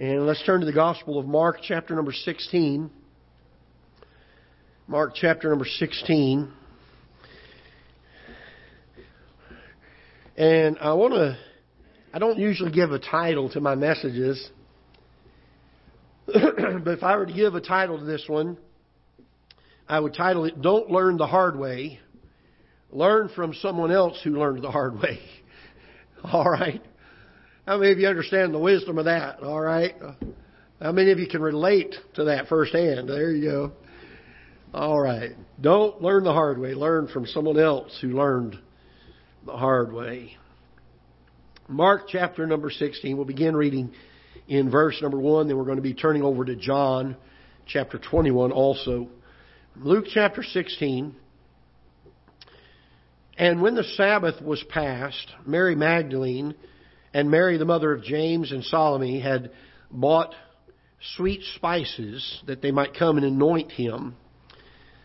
And let's turn to the Gospel of Mark, chapter number 16. Mark, chapter number 16. And I want to, I don't usually give a title to my messages. but if I were to give a title to this one, I would title it Don't Learn the Hard Way. Learn from someone else who learned the hard way. All right? How many of you understand the wisdom of that? All right? How many of you can relate to that firsthand? There you go. All right. Don't learn the hard way. Learn from someone else who learned the hard way. Mark chapter number 16. We'll begin reading in verse number 1. Then we're going to be turning over to John chapter 21 also. Luke chapter 16. And when the Sabbath was past, Mary Magdalene and Mary, the mother of James and Salome, had bought sweet spices that they might come and anoint him.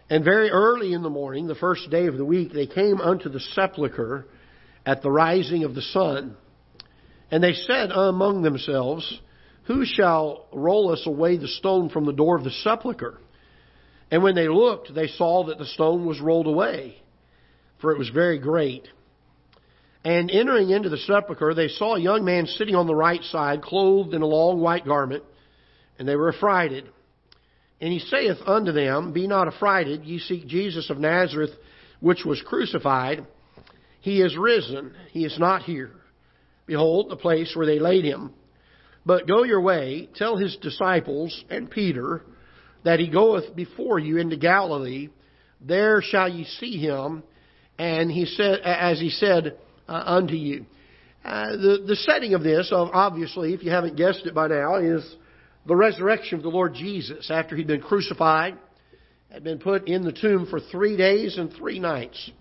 And very early in the morning, the first day of the week, they came unto the sepulchre at the rising of the sun. And they said among themselves, Who shall roll us away the stone from the door of the sepulchre? And when they looked, they saw that the stone was rolled away, for it was very great. And entering into the sepulchre, they saw a young man sitting on the right side, clothed in a long white garment, and they were affrighted. And he saith unto them, Be not affrighted, ye seek Jesus of Nazareth, which was crucified. He is risen, he is not here. Behold, the place where they laid him. But go your way, tell his disciples and Peter that he goeth before you into Galilee. There shall ye see him. And he said, as he said, uh, unto you. Uh, the, the setting of this, obviously, if you haven't guessed it by now, is the resurrection of the Lord Jesus after he'd been crucified, had been put in the tomb for three days and three nights.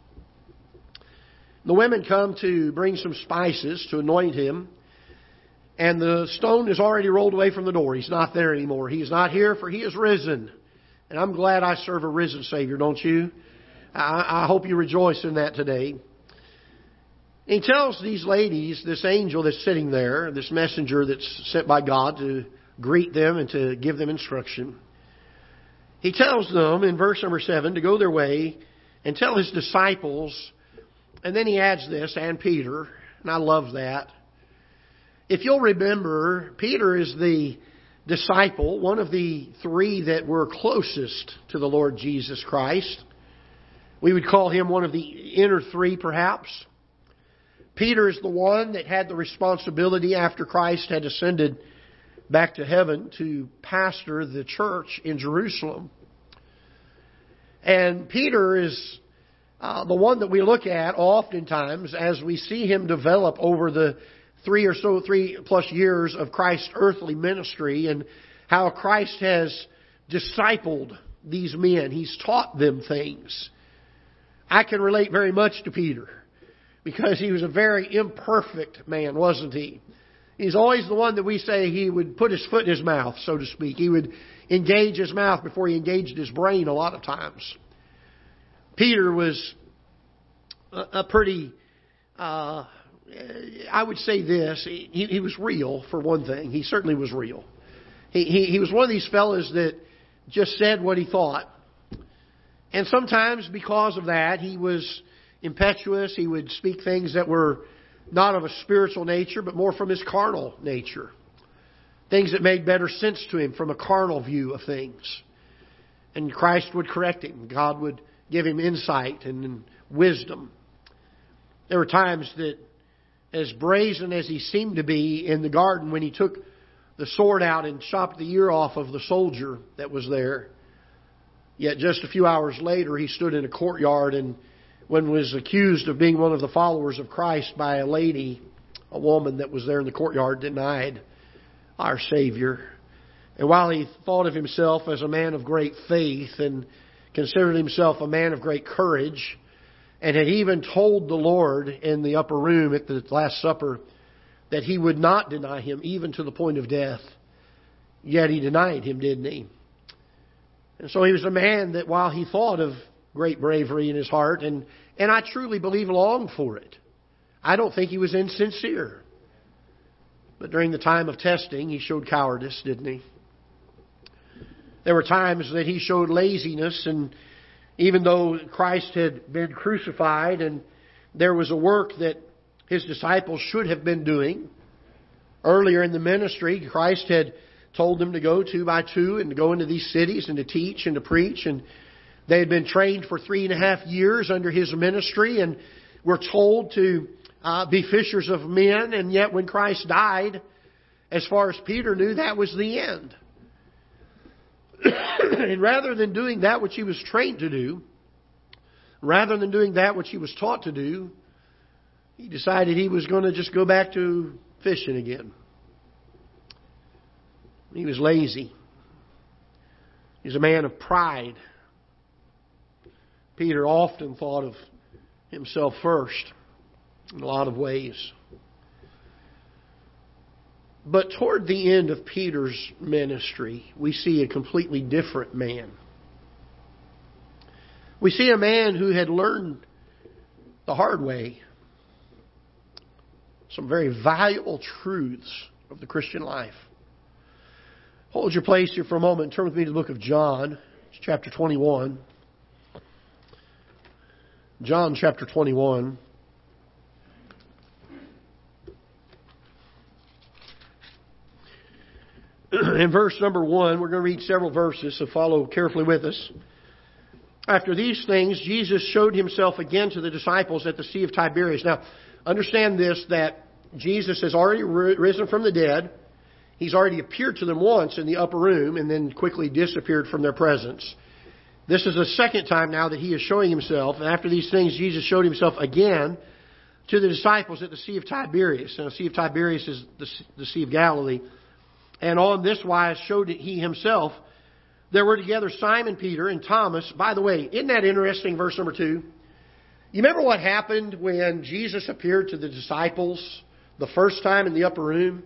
The women come to bring some spices to anoint him, and the stone is already rolled away from the door. He's not there anymore. He is not here, for he is risen. And I'm glad I serve a risen Savior, don't you? I, I hope you rejoice in that today. He tells these ladies, this angel that's sitting there, this messenger that's sent by God to greet them and to give them instruction. He tells them in verse number 7 to go their way and tell his disciples, and then he adds this, and Peter, and I love that. If you'll remember, Peter is the disciple, one of the three that were closest to the Lord Jesus Christ. We would call him one of the inner three, perhaps. Peter is the one that had the responsibility after Christ had ascended back to heaven to pastor the church in Jerusalem. And Peter is uh, the one that we look at oftentimes as we see him develop over the three or so, three plus years of Christ's earthly ministry and how Christ has discipled these men. He's taught them things. I can relate very much to Peter because he was a very imperfect man, wasn't he? He's always the one that we say he would put his foot in his mouth, so to speak. He would engage his mouth before he engaged his brain a lot of times. Peter was a, pretty, uh, I would say this, he, he was real, for one thing. He certainly was real. He, he, he was one of these fellows that just said what he thought. And sometimes because of that, he was impetuous. He would speak things that were not of a spiritual nature, but more from his carnal nature. Things that made better sense to him from a carnal view of things. And Christ would correct him. God would give him insight and wisdom. There were times that, as brazen as he seemed to be in the garden when he took the sword out and chopped the ear off of the soldier that was there, yet just a few hours later he stood in a courtyard and when was accused of being one of the followers of Christ by a lady, a woman that was there in the courtyard, denied our Savior. And while he thought of himself as a man of great faith and considered himself a man of great courage, and had even told the Lord in the upper room at the Last Supper that he would not deny him even to the point of death, yet he denied him, didn't he? And so he was a man that while he thought of great bravery in his heart and and I truly believe longed for it. I don't think he was insincere. But during the time of testing, he showed cowardice, didn't he? There were times that he showed laziness, and even though Christ had been crucified and there was a work that his disciples should have been doing, earlier in the ministry, Christ had told them to go two by two and to go into these cities and to teach and to preach. And they had been trained for three and a half years under his ministry and were told to uh, be fishers of men. And yet, when Christ died, as far as Peter knew, that was the end. and rather than doing that which he was trained to do, rather than doing that which he was taught to do, he decided he was going to just go back to fishing again. He was lazy. He was a man of pride. Peter often thought of himself first in a lot of ways. But toward the end of Peter's ministry, we see a completely different man. We see a man who had learned the hard way some very valuable truths of the Christian life. Hold your place here for a moment turn with me to the book of John, chapter 21. John chapter 21. In verse number 1, we're going to read several verses, so follow carefully with us. After these things, Jesus showed himself again to the disciples at the Sea of Tiberias. Now, understand this that Jesus has already risen from the dead. He's already appeared to them once in the upper room and then quickly disappeared from their presence. This is the second time now that he is showing himself. And after these things, Jesus showed himself again to the disciples at the Sea of Tiberias. And the Sea of Tiberias is the, the Sea of Galilee. And on this wise showed he himself. There were together Simon Peter and Thomas. By the way, isn't that interesting, verse number two? You remember what happened when Jesus appeared to the disciples the first time in the upper room,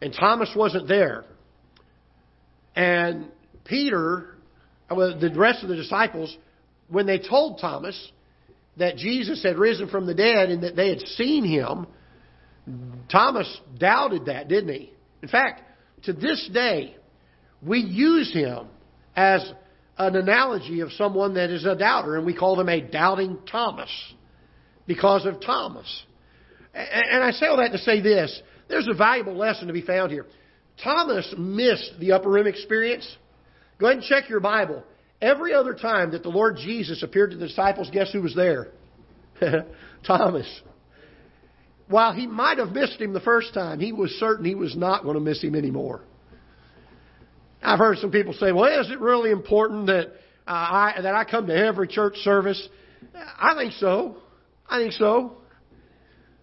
and Thomas wasn't there. And Peter, Uh, well, the rest of the disciples, when they told Thomas that Jesus had risen from the dead and that they had seen him, Thomas doubted that, didn't he? In fact, to this day, we use him as an analogy of someone that is a doubter, and we call him a doubting Thomas because of Thomas. And I say all that to say this there's a valuable lesson to be found here. Thomas missed the upper room experience. Go ahead and check your Bible. Every other time that the Lord Jesus appeared to the disciples, guess who was there? Thomas. While he might have missed him the first time, he was certain he was not going to miss him anymore. I've heard some people say, "Well, is it really important that uh, I that I come to every church service?" I think so. I think so.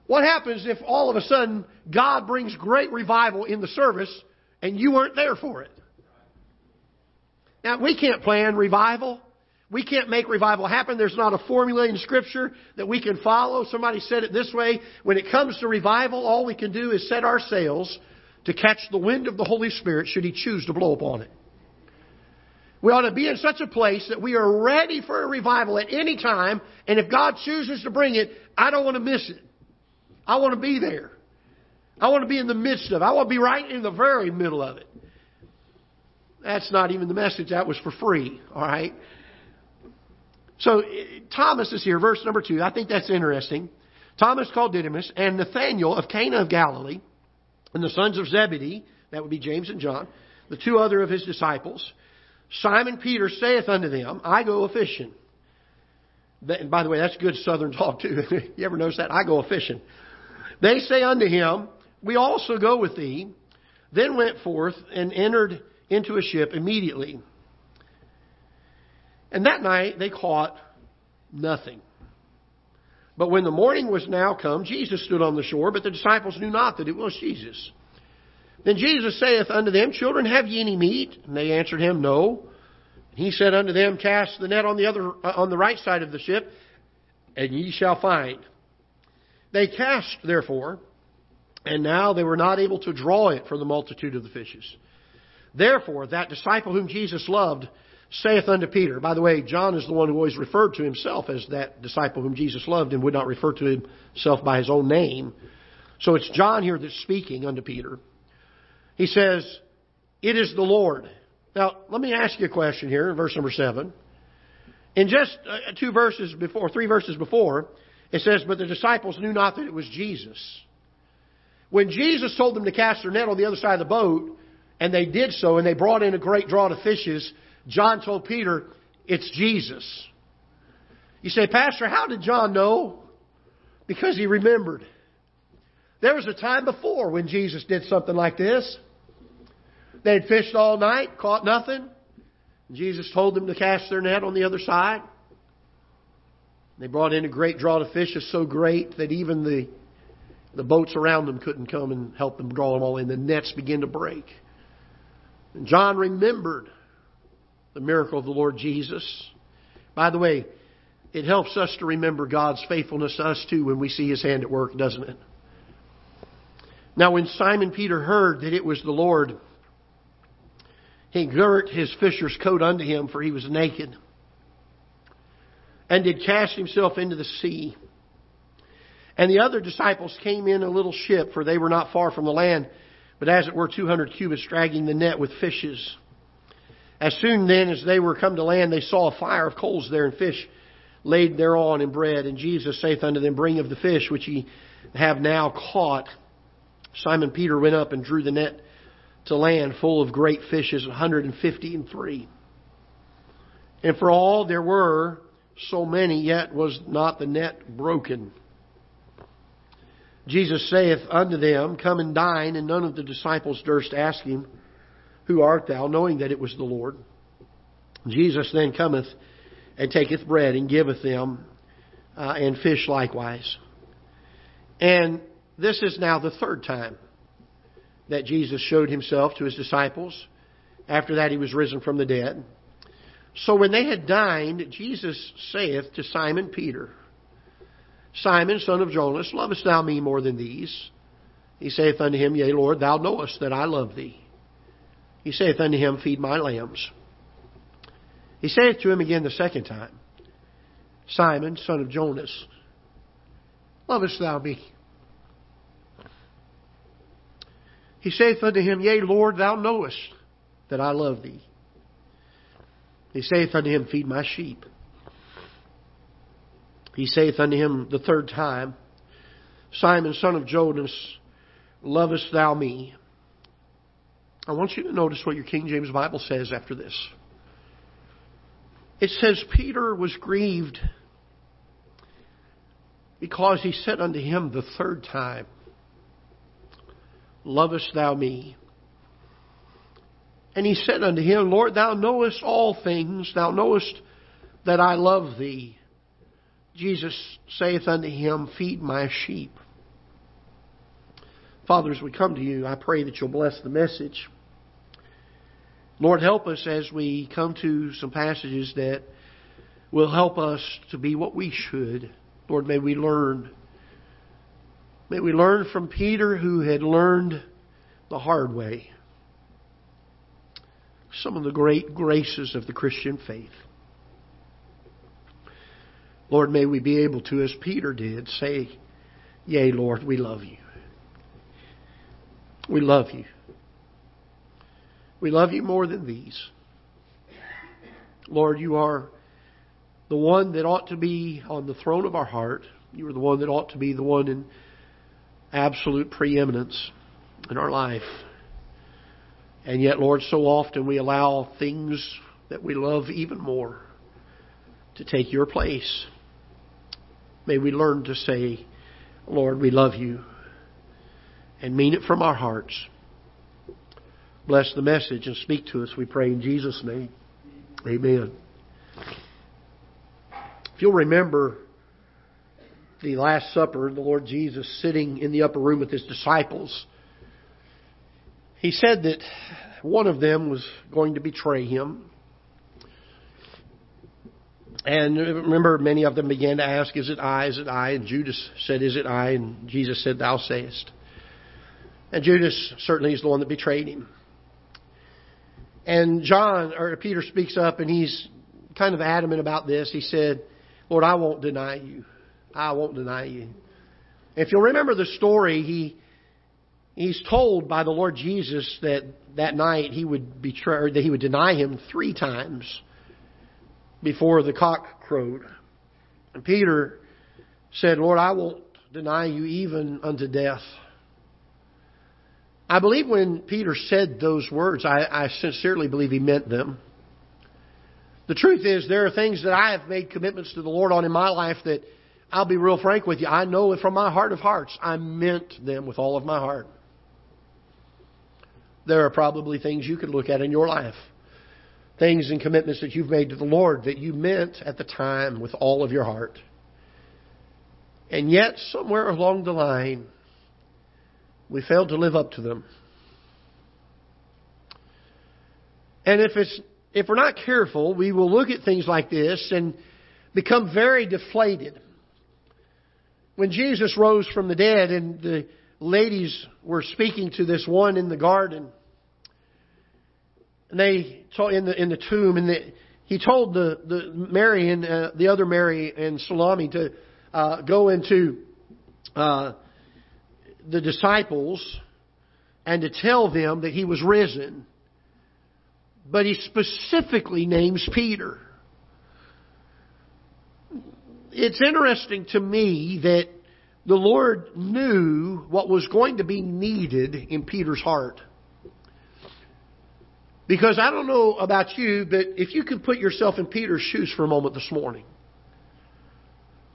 What happens if all of a sudden God brings great revival in the service and you weren't there for it? Now, we can't plan revival. We can't make revival happen. There's not a formula in Scripture that we can follow. Somebody said it this way when it comes to revival, all we can do is set our sails to catch the wind of the Holy Spirit should He choose to blow upon it. We ought to be in such a place that we are ready for a revival at any time, and if God chooses to bring it, I don't want to miss it. I want to be there. I want to be in the midst of it. I want to be right in the very middle of it. That's not even the message. That was for free. All right. So Thomas is here, verse number two. I think that's interesting. Thomas called Didymus and Nathanael of Cana of Galilee, and the sons of Zebedee, that would be James and John, the two other of his disciples. Simon Peter saith unto them, I go a fishing. And by the way, that's good southern talk too. you ever notice that? I go a fishing. They say unto him, We also go with thee. Then went forth and entered into a ship immediately. And that night they caught nothing. But when the morning was now come, Jesus stood on the shore, but the disciples knew not that it was Jesus. Then Jesus saith unto them, Children, have ye any meat? And they answered him, No. And he said unto them, Cast the net on the other uh, on the right side of the ship, and ye shall find. They cast, therefore, and now they were not able to draw it for the multitude of the fishes. Therefore, that disciple whom Jesus loved saith unto Peter. By the way, John is the one who always referred to himself as that disciple whom Jesus loved and would not refer to himself by his own name. So it's John here that's speaking unto Peter. He says, It is the Lord. Now, let me ask you a question here in verse number 7. In just uh, two verses before, three verses before, it says, But the disciples knew not that it was Jesus. When Jesus told them to cast their net on the other side of the boat, and they did so, and they brought in a great draught of fishes, John told Peter, It's Jesus. You say, Pastor, how did John know? Because he remembered. There was a time before when Jesus did something like this. They had fished all night, caught nothing. Jesus told them to cast their net on the other side. They brought in a great draught of fishes, so great that even the, the boats around them couldn't come and help them draw them all in. The nets began to break. John remembered the miracle of the Lord Jesus. By the way, it helps us to remember God's faithfulness to us too when we see His hand at work, doesn't it? Now, when Simon Peter heard that it was the Lord, he girt his fisher's coat unto him, for he was naked, and did cast himself into the sea. And the other disciples came in a little ship, for they were not far from the land, but as it were two hundred cubits, dragging the net with fishes. As soon then as they were come to land, they saw a fire of coals there, and fish laid thereon, and bread. And Jesus saith unto them, Bring of the fish which ye have now caught. Simon Peter went up and drew the net to land full of great fishes, 153. And for all there were so many, yet was not the net broken. Jesus saith unto them, Come and dine, and none of the disciples durst ask him, Who art thou? knowing that it was the Lord. Jesus then cometh and taketh bread and giveth them, uh, and fish likewise. And this is now the third time that Jesus showed himself to his disciples. After that, he was risen from the dead. So when they had dined, Jesus saith to Simon Peter, Simon, son of Jonas, lovest thou me more than these? He saith unto him, Yea, Lord, thou knowest that I love thee. He saith unto him, Feed my lambs. He saith to him again the second time, Simon, son of Jonas, lovest thou me? He saith unto him, Yea, Lord, thou knowest that I love thee. He saith unto him, Feed my sheep. He saith unto him the third time, Simon, son of Jonas, lovest thou me? I want you to notice what your King James Bible says after this. It says, Peter was grieved because he said unto him the third time, Lovest thou me? And he said unto him, Lord, thou knowest all things, thou knowest that I love thee. Jesus saith unto him, Feed my sheep. Father, as we come to you, I pray that you'll bless the message. Lord, help us as we come to some passages that will help us to be what we should. Lord, may we learn May we learn from Peter, who had learned the hard way some of the great graces of the Christian faith. Lord, may we be able to, as Peter did, say, Yea, Lord, we love you. We love you. We love you more than these. Lord, you are the one that ought to be on the throne of our heart. You are the one that ought to be the one in absolute preeminence in our life. And yet, Lord, so often we allow things that we love even more to take your place. May we learn to say, Lord, we love you and mean it from our hearts. Bless the message and speak to us, we pray in Jesus' name. Amen. If you'll remember, the Last Supper, the Lord Jesus sitting in the upper room with his disciples, he said that one of them was going to betray him. And remember, many of them began to ask, Is it I? Is it I? And Judas said, Is it I? And Jesus said, Thou sayest. And Judas certainly is the one that betrayed him. And John, or Peter speaks up and he's kind of adamant about this. He said, Lord, I won't deny you. I won't deny you. If you'll remember the story, he he's told by the Lord Jesus that that night he would betray that he would deny him three times before the cock crowed. And Peter said, Lord, I won't deny you even unto death. I believe when Peter said those words, I, I sincerely believe he meant them. The truth is, there are things that I have made commitments to the Lord on in my life that I'll be real frank with you. I know it from my heart of hearts. I meant them with all of my heart. There are probably things you could look at in your life. Things and commitments that you've made to the Lord that you meant at the time with all of your heart. And yet, somewhere along the line, we failed to live up to them. And if it's if we're not careful, we will look at things like this and become very deflated. When Jesus rose from the dead and the ladies were speaking to this one in the garden, they in the in the tomb, and the, he told the the Mary and uh, the other Mary and Salome to uh, go into uh, the disciples and to tell them that he was risen but he specifically names Peter. It's interesting to me that the Lord knew what was going to be needed in Peter's heart. Because I don't know about you, but if you could put yourself in Peter's shoes for a moment this morning,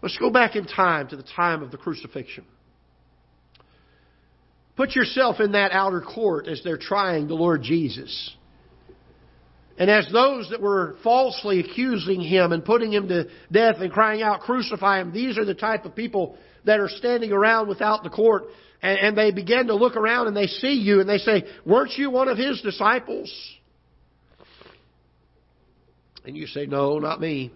let's go back in time to the time of the crucifixion. Put yourself in that outer court as they're trying the Lord Jesus. And as those that were falsely accusing him and putting him to death and crying out, crucify him, these are the type of people that are standing around without the court. And, and they begin to look around and they see you and they say, weren't you one of his disciples? And you say, no, not me.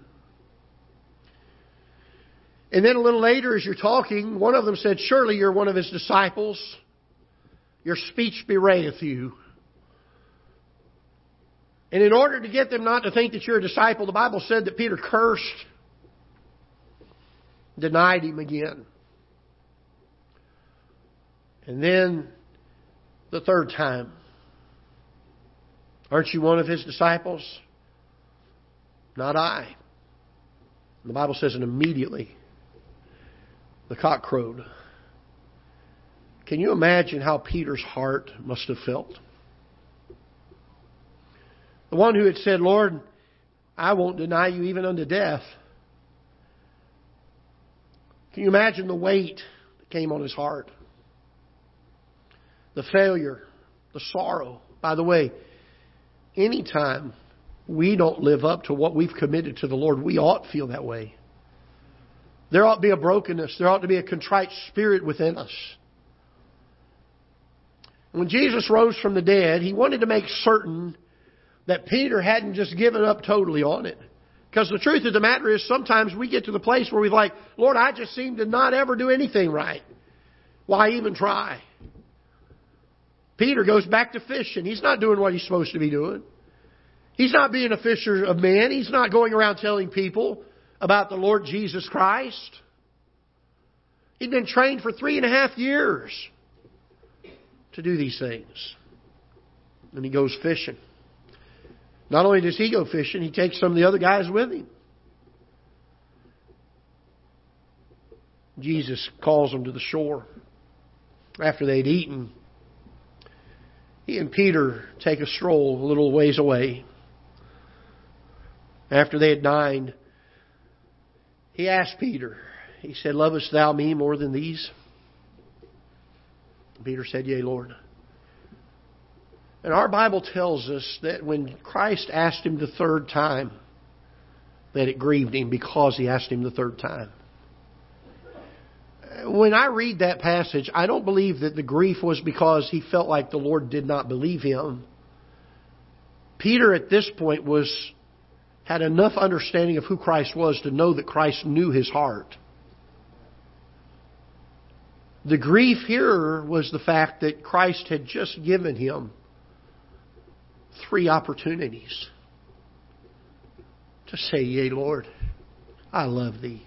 And then a little later, as you're talking, one of them said, Surely you're one of his disciples. Your speech bewrayeth you. And in order to get them not to think that you're a disciple, the Bible said that Peter cursed, denied him again. And then the third time, aren't you one of his disciples? Not I. The Bible says, and immediately the cock crowed. Can you imagine how Peter's heart must have felt? The one who had said, Lord, I won't deny you even unto death. Can you imagine the weight that came on his heart? The failure, the sorrow. By the way, anytime we don't live up to what we've committed to the Lord, we ought to feel that way. There ought to be a brokenness. There ought to be a contrite spirit within us. When Jesus rose from the dead, he wanted to make certain that Peter hadn't just given up totally on it. Because the truth of the matter is sometimes we get to the place where we're like, Lord, I just seem to not ever do anything right. Why even try? Peter goes back to fishing. He's not doing what he's supposed to be doing. He's not being a fisher of men. He's not going around telling people about the Lord Jesus Christ. He'd been trained for three and a half years to do these things. And he goes fishing. Not only does he go fishing, he takes some of the other guys with him. Jesus calls them to the shore after they'd eaten. He and Peter take a stroll a little ways away. After they had dined, he asked Peter, he said, Lovest thou me more than these? Peter said, Yea, Lord. And our Bible tells us that when Christ asked him the third time, that it grieved him because he asked him the third time. When I read that passage, I don't believe that the grief was because he felt like the Lord did not believe him. Peter at this point was had enough understanding of who Christ was to know that Christ knew his heart. The grief here was the fact that Christ had just given him three opportunities to say, Yea, Lord, I love thee.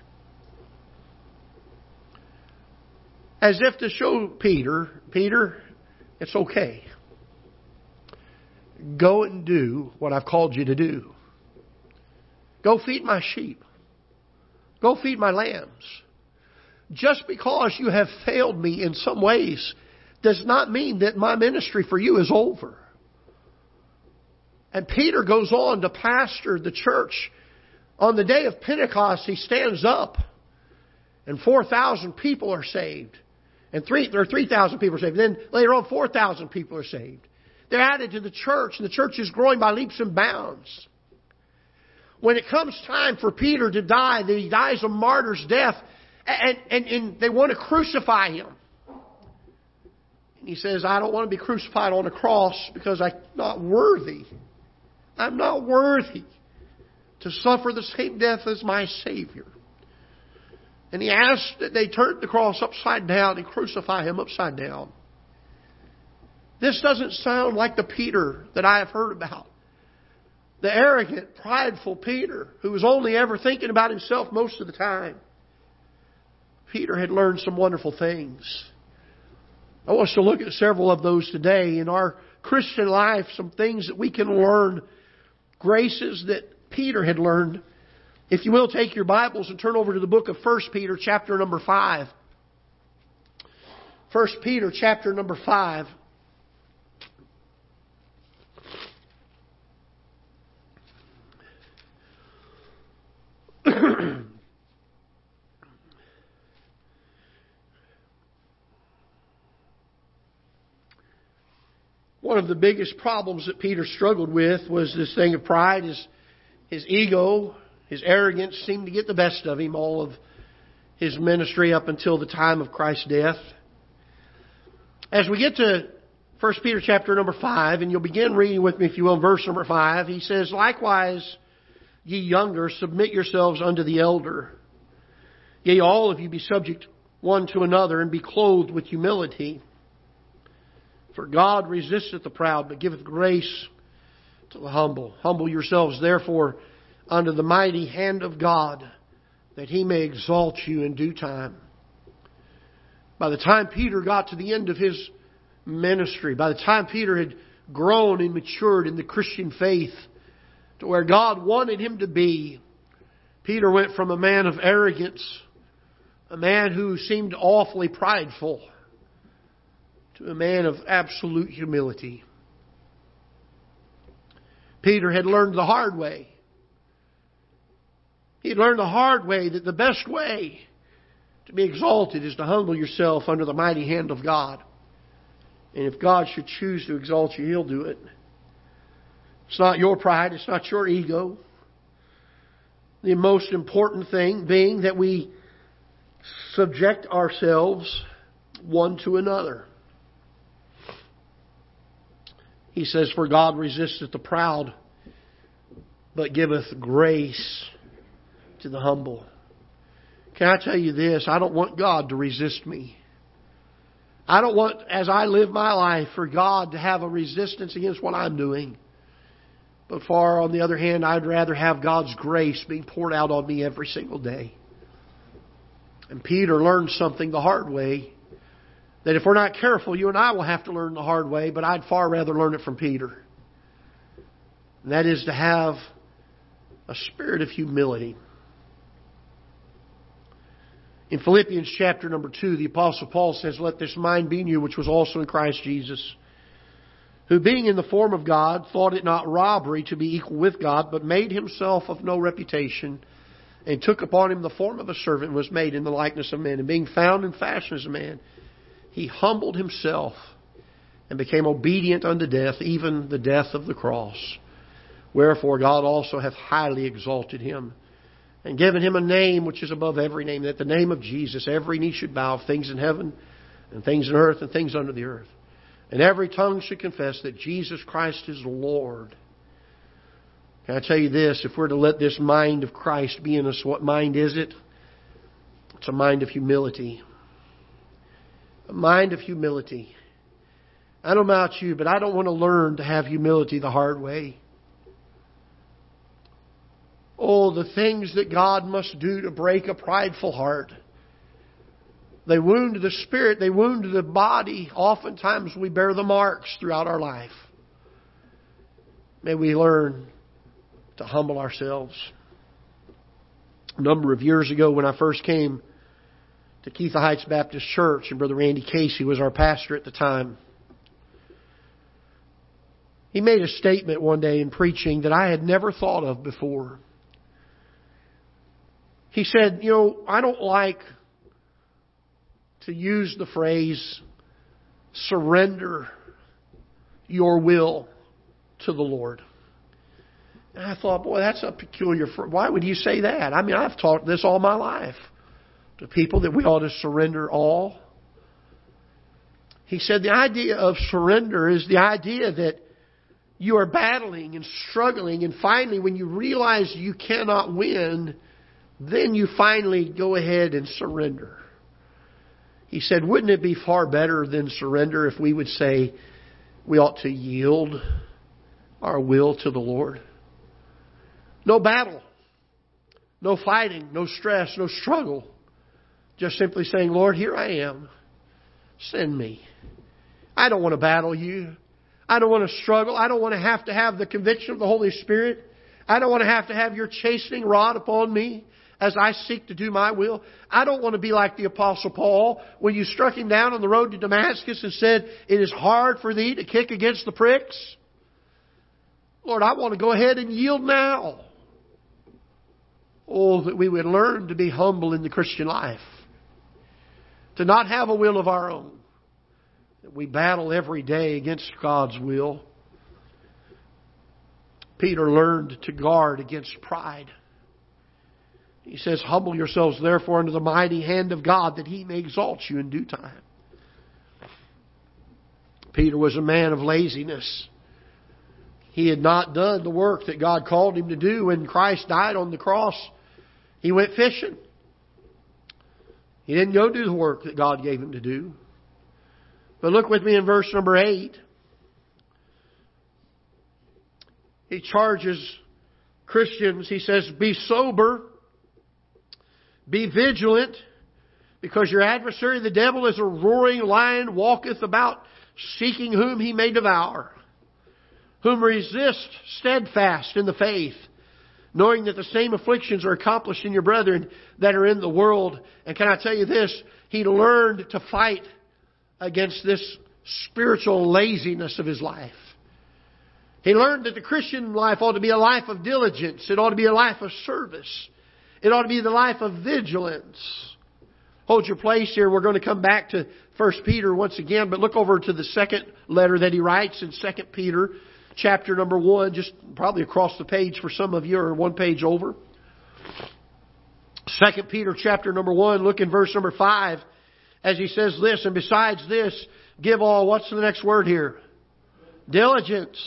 as if to show Peter, Peter, it's okay. Go and do what I've called you to do. Go feed my sheep. Go feed my lambs. Just because you have failed me in some ways does not mean that my ministry for you is over. And Peter goes on to pastor the church. On the day of Pentecost, he stands up and 4,000 people are saved. And three, there are 3,000 people are saved. Then later on, 4,000 people are saved. They're added to the church, and the church is growing by leaps and bounds. When it comes time for Peter to die, that he dies a martyr's death, and, and, and they want to crucify him. And he says, I don't want to be crucified on a cross because I'm not worthy. I'm not worthy to suffer the same death as my Savior. And he asked that they turn the cross upside down and crucify him upside down. This doesn't sound like the Peter that I have heard about. The arrogant, prideful Peter, who was only ever thinking about himself most of the time. Peter had learned some wonderful things. I want us to look at several of those today in our Christian life, some things that we can learn, graces that Peter had learned. If you will, take your Bibles and turn over to the book of 1 Peter, chapter number 5. 1 Peter, chapter number 5. One of the biggest problems that Peter struggled with was this thing of pride. His, his ego, his arrogance seemed to get the best of him all of his ministry up until the time of Christ's death. As we get to 1 Peter chapter number 5, and you'll begin reading with me, if you will, verse number 5, he says, Likewise, ye younger, submit yourselves unto the elder. Yea, all of you be subject one to another, and be clothed with humility. For God resisteth the proud, but giveth grace to the humble. Humble yourselves, therefore, under the mighty hand of God, that he may exalt you in due time. By the time Peter got to the end of his ministry, by the time Peter had grown and matured in the Christian faith to where God wanted him to be, Peter went from a man of arrogance, a man who seemed awfully prideful, to a man of absolute humility. Peter had learned the hard way. He had learned the hard way that the best way to be exalted is to humble yourself under the mighty hand of God. And if God should choose to exalt you, He'll do it. It's not your pride, it's not your ego. The most important thing being that we subject ourselves one to another. He says, For God resisteth the proud, but giveth grace to the humble. Can I tell you this? I don't want God to resist me. I don't want, as I live my life, for God to have a resistance against what I'm doing. But far on the other hand, I'd rather have God's grace being poured out on me every single day. And Peter learned something the hard way that if we're not careful, you and I will have to learn the hard way, but I'd far rather learn it from Peter. And that is to have a spirit of humility. In Philippians chapter number 2, the Apostle Paul says, Let this mind be in you, which was also in Christ Jesus, who being in the form of God, thought it not robbery to be equal with God, but made himself of no reputation, and took upon him the form of a servant, and was made in the likeness of men. And being found in fashion as a man, he humbled himself and became obedient unto death, even the death of the cross. Wherefore God also hath highly exalted him and given him a name which is above every name, that the name of Jesus every knee should bow, things in heaven and things in earth and things under the earth. And every tongue should confess that Jesus Christ is Lord. Can I tell you this? If we're to let this mind of Christ be in us, what mind is it? It's a mind of humility a mind of humility. I don't know about you, but I don't want to learn to have humility the hard way. Oh, the things that God must do to break a prideful heart. They wound the spirit, they wound the body. Oftentimes we bear the marks throughout our life. May we learn to humble ourselves. A number of years ago when I first came to Ketha Heights Baptist Church, and Brother Randy Casey was our pastor at the time. He made a statement one day in preaching that I had never thought of before. He said, You know, I don't like to use the phrase surrender your will to the Lord. And I thought, boy, that's a peculiar. Why would you say that? I mean, I've taught this all my life to people that we ought to surrender all. He said the idea of surrender is the idea that you are battling and struggling, and finally, when you realize you cannot win, then you finally go ahead and surrender. He said, Wouldn't it be far better than surrender if we would say we ought to yield our will to the Lord? No battle, no fighting, no stress, no struggle. Just simply saying, Lord, here I am. Send me. I don't want to battle you. I don't want to struggle. I don't want to have to have the conviction of the Holy Spirit. I don't want to have to have your chastening rod upon me as I seek to do my will. I don't want to be like the Apostle Paul when you struck him down on the road to Damascus and said, It is hard for thee to kick against the pricks. Lord, I want to go ahead and yield now. Oh, that we would learn to be humble in the Christian life. To not have a will of our own we battle every day against God's will. Peter learned to guard against pride. He says, Humble yourselves therefore under the mighty hand of God that he may exalt you in due time. Peter was a man of laziness. He had not done the work that God called him to do when Christ died on the cross. He went fishing. He didn't go do the work that God gave him to do. But look with me in verse number 8. He charges Christians, he says, Be sober, be vigilant, because your adversary, the devil, is a roaring lion, walketh about, seeking whom he may devour. Whom resist steadfast in the faith, knowing that the same afflictions are accomplished in your brethren that are in the world. And can I tell you this? He learned to fight against this spiritual laziness of his life. He learned that the Christian life ought to be a life of diligence. It ought to be a life of service. It ought to be the life of vigilance. Hold your place here. We're going to come back to 1 Peter once again, but look over to the second letter that he writes in 2 Peter, chapter number 1, just probably across the page for some of you, or one page over. Second Peter, chapter number 1, look in verse number 5 as he says this, and besides this, give all, what's the next word here? Diligence.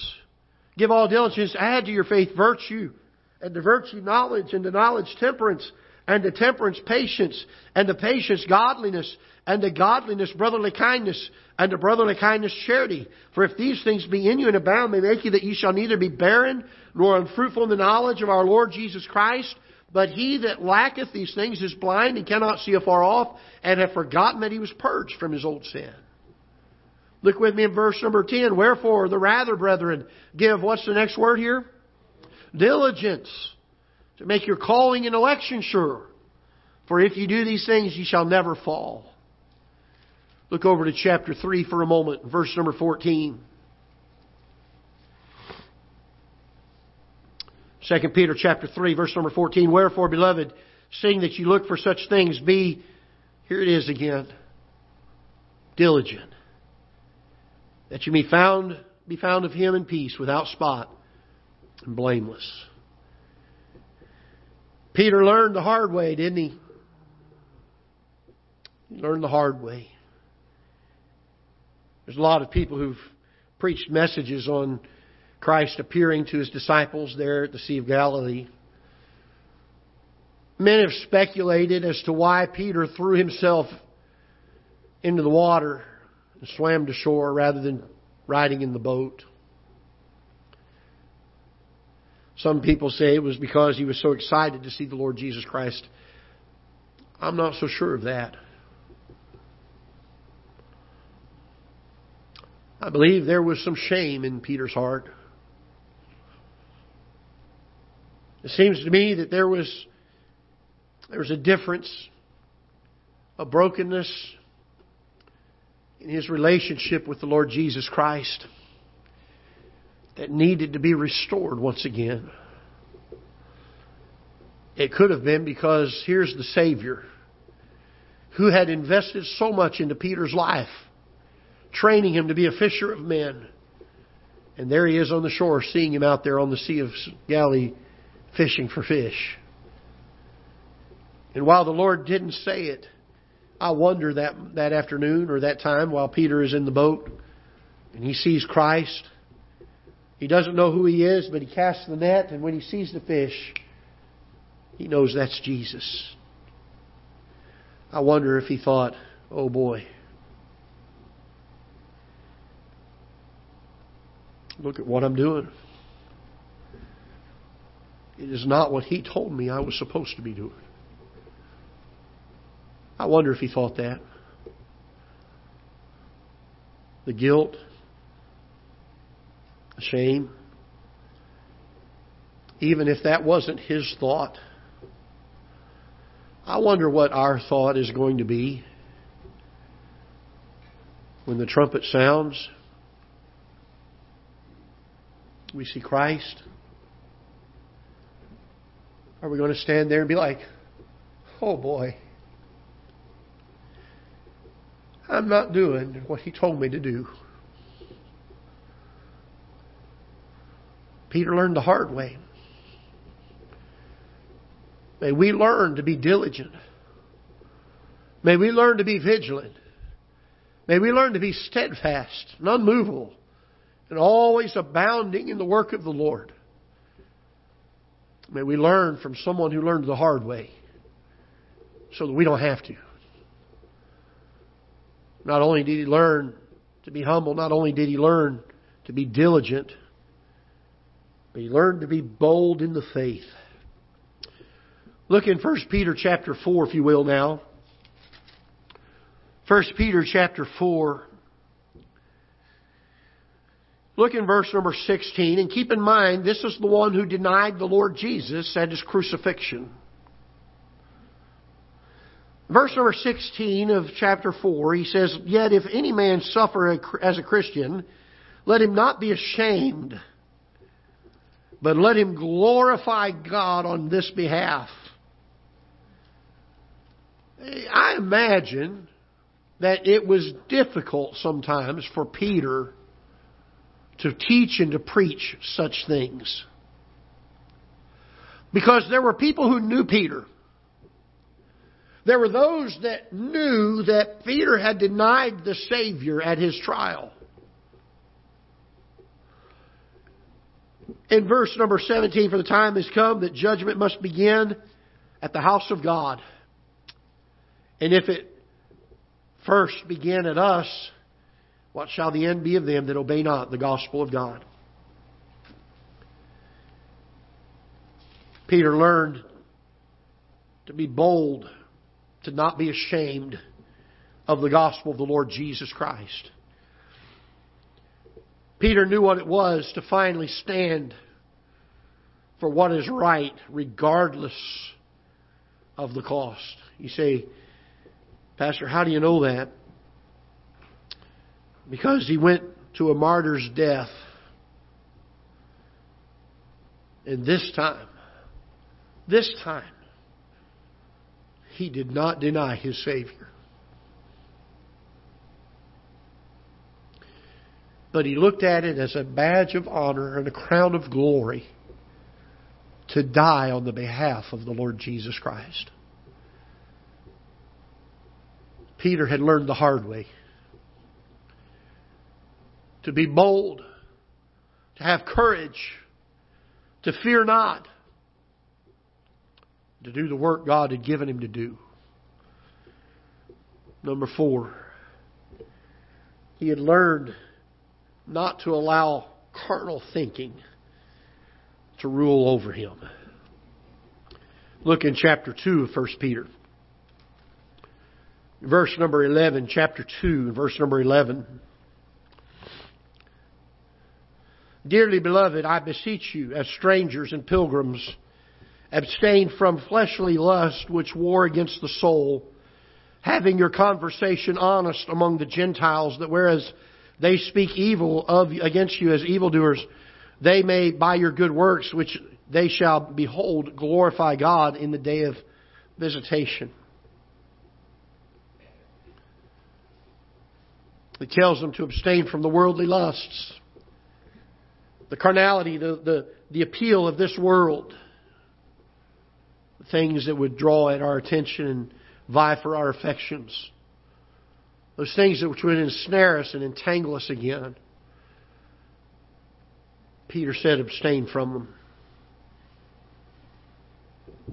Give all diligence, add to your faith virtue, and to virtue knowledge, and to knowledge temperance, and to temperance patience, and to patience godliness, and to godliness brotherly kindness, and to brotherly kindness charity. For if these things be in you and abound, they make you that ye shall neither be barren nor unfruitful in the knowledge of our Lord Jesus Christ. But he that lacketh these things is blind and cannot see afar off, and hath forgotten that he was purged from his old sin. Look with me in verse number 10. Wherefore, the rather, brethren, give, what's the next word here? Diligence to make your calling and election sure. For if you do these things, you shall never fall. Look over to chapter 3 for a moment, verse number 14. 2 Peter chapter 3 verse number 14, Wherefore, beloved, seeing that you look for such things, be, here it is again, diligent, that you may found, be found of him in peace, without spot, and blameless. Peter learned the hard way, didn't he? He learned the hard way. There's a lot of people who've preached messages on Christ appearing to his disciples there at the Sea of Galilee. Men have speculated as to why Peter threw himself into the water and swam to shore rather than riding in the boat. Some people say it was because he was so excited to see the Lord Jesus Christ. I'm not so sure of that. I believe there was some shame in Peter's heart. It seems to me that there was there was a difference, a brokenness in his relationship with the Lord Jesus Christ that needed to be restored once again. It could have been because here's the Savior who had invested so much into Peter's life, training him to be a fisher of men. And there he is on the shore, seeing him out there on the Sea of Galilee fishing for fish. And while the Lord didn't say it, I wonder that, that afternoon or that time while Peter is in the boat and he sees Christ. He doesn't know who he is, but he casts the net, and when he sees the fish, he knows that's Jesus. I wonder if he thought, oh boy, look at what I'm doing. It is not what he told me I was supposed to be doing. I wonder if he thought that. The guilt, the shame, even if that wasn't his thought, I wonder what our thought is going to be when the trumpet sounds. We see Christ. Are we going to stand there and be like, oh boy, I'm not doing what he told me to do. Peter learned the hard way. May we learn to be diligent. May we learn to be vigilant. May we learn to be steadfast and unmovable and always abounding in the work of the Lord. May we learn from someone who learned the hard way so that we don't have to. Not only did he learn to be humble, not only did he learn to be diligent, but he learned to be bold in the faith. Look in 1 Peter chapter 4, if you will, now. 1 Peter chapter 4. Look in verse number 16, and keep in mind, this is the one who denied the Lord Jesus at his crucifixion. Verse number 16 of chapter 4, he says, Yet if any man suffer as a Christian, let him not be ashamed, but let him glorify God on this behalf. I imagine that it was difficult sometimes for Peter to teach and to preach such things. Because there were people who knew Peter. There were those that knew that Peter had denied the Savior at his trial. In verse number 17, for the time has come that judgment must begin at the house of God. And if it first began at us, what shall the end be of them that obey not the gospel of God? Peter learned to be bold to not be ashamed of the gospel of the Lord Jesus Christ. Peter knew what it was to finally stand for what is right, regardless of the cost. You say, Pastor, how do you know that? Because he went to a martyr's death. And this time, this time, he did not deny his Savior. But he looked at it as a badge of honor and a crown of glory to die on the behalf of the Lord Jesus Christ. Peter had learned the hard way to be bold, to have courage, to fear not, to do the work God had given him to do. Number four, he had learned not to allow carnal thinking to rule over him. Look in chapter 2 of 1 Peter. Verse number 11, chapter 2, verse number 11. Dearly beloved, I beseech you, as strangers and pilgrims, abstain from fleshly lust which war against the soul, having your conversation honest among the Gentiles, that whereas they speak evil of against you as evildoers, they may by your good works which they shall behold glorify God in the day of visitation. He tells them to abstain from the worldly lusts, the carnality, the, the, the appeal of this world, things that would draw at our attention and vie for our affections, those things that would ensnare us and entangle us again. Peter said, abstain from them.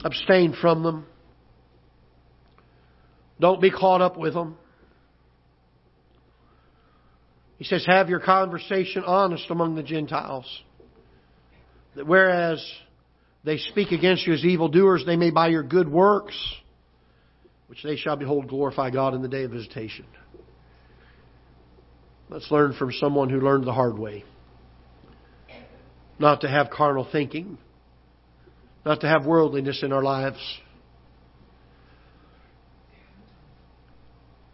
Abstain from them. Don't be caught up with them. He says, have your conversation honest among the Gentiles. That whereas they speak against you as evildoers, they may by your good works, which they shall behold, glorify God in the day of visitation. Let's learn from someone who learned the hard way. Not to have carnal thinking. Not to have worldliness in our lives.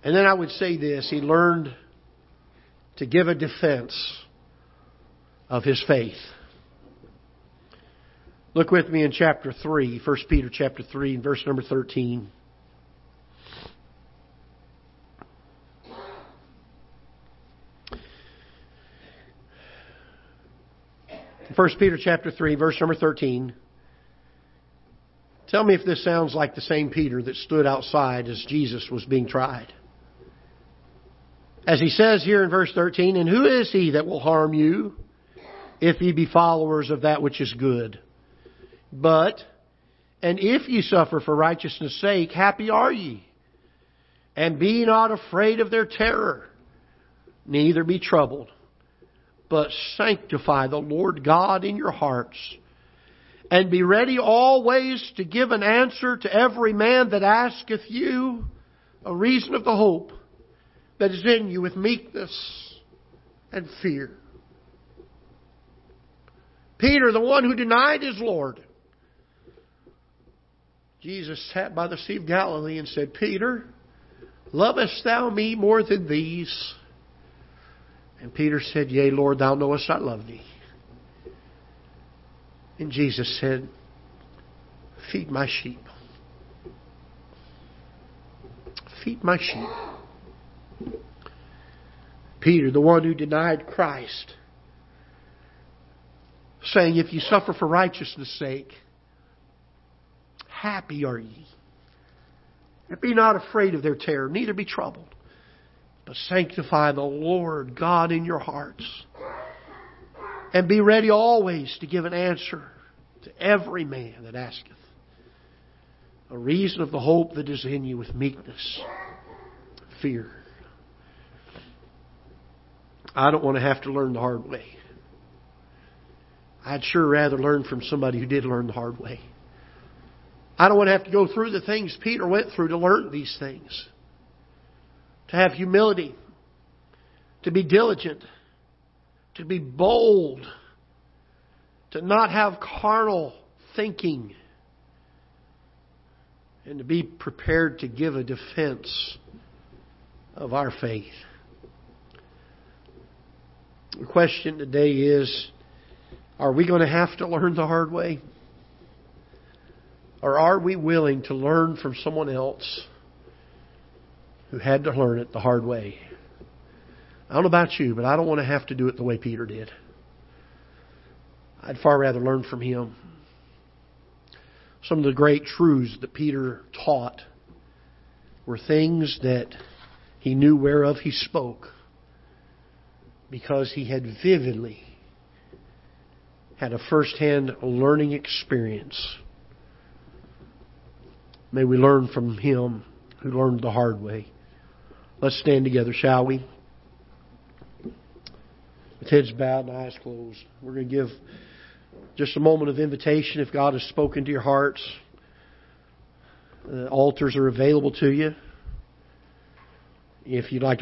And then I would say this, he learned to give a defense of his faith. Look with me in chapter 3, 1 Peter chapter 3, verse number 13. First Peter chapter 3, verse number 13. Tell me if this sounds like the same Peter that stood outside as Jesus was being tried. As he says here in verse 13, and who is he that will harm you if ye be followers of that which is good? But, and if ye suffer for righteousness' sake, happy are ye. And be not afraid of their terror, neither be troubled, but sanctify the Lord God in your hearts, and be ready always to give an answer to every man that asketh you a reason of the hope that is in you with meekness and fear. Peter, the one who denied his Lord, Jesus sat by the Sea of Galilee and said, Peter, lovest thou me more than these? And Peter said, Yea, Lord, thou knowest I love thee. And Jesus said, Feed my sheep. Feed my sheep. Peter, the one who denied Christ, saying, If you suffer for righteousness' sake, happy are ye. And be not afraid of their terror, neither be troubled, but sanctify the Lord God in your hearts. And be ready always to give an answer to every man that asketh. A reason of the hope that is in you with meekness, fear. I don't want to have to learn the hard way. I'd sure rather learn from somebody who did learn the hard way. I don't want to have to go through the things Peter went through to learn these things. To have humility, to be diligent, to be bold, to not have carnal thinking, and to be prepared to give a defense of our faith. The question today is are we going to have to learn the hard way? Or are we willing to learn from someone else who had to learn it the hard way? I don't know about you, but I don't want to have to do it the way Peter did. I'd far rather learn from him. Some of the great truths that Peter taught were things that he knew whereof he spoke because he had vividly had a first-hand learning experience. May we learn from him who learned the hard way. Let's stand together, shall we? With heads bowed and eyes closed. We're going to give just a moment of invitation if God has spoken to your hearts. The altars are available to you. If you'd like to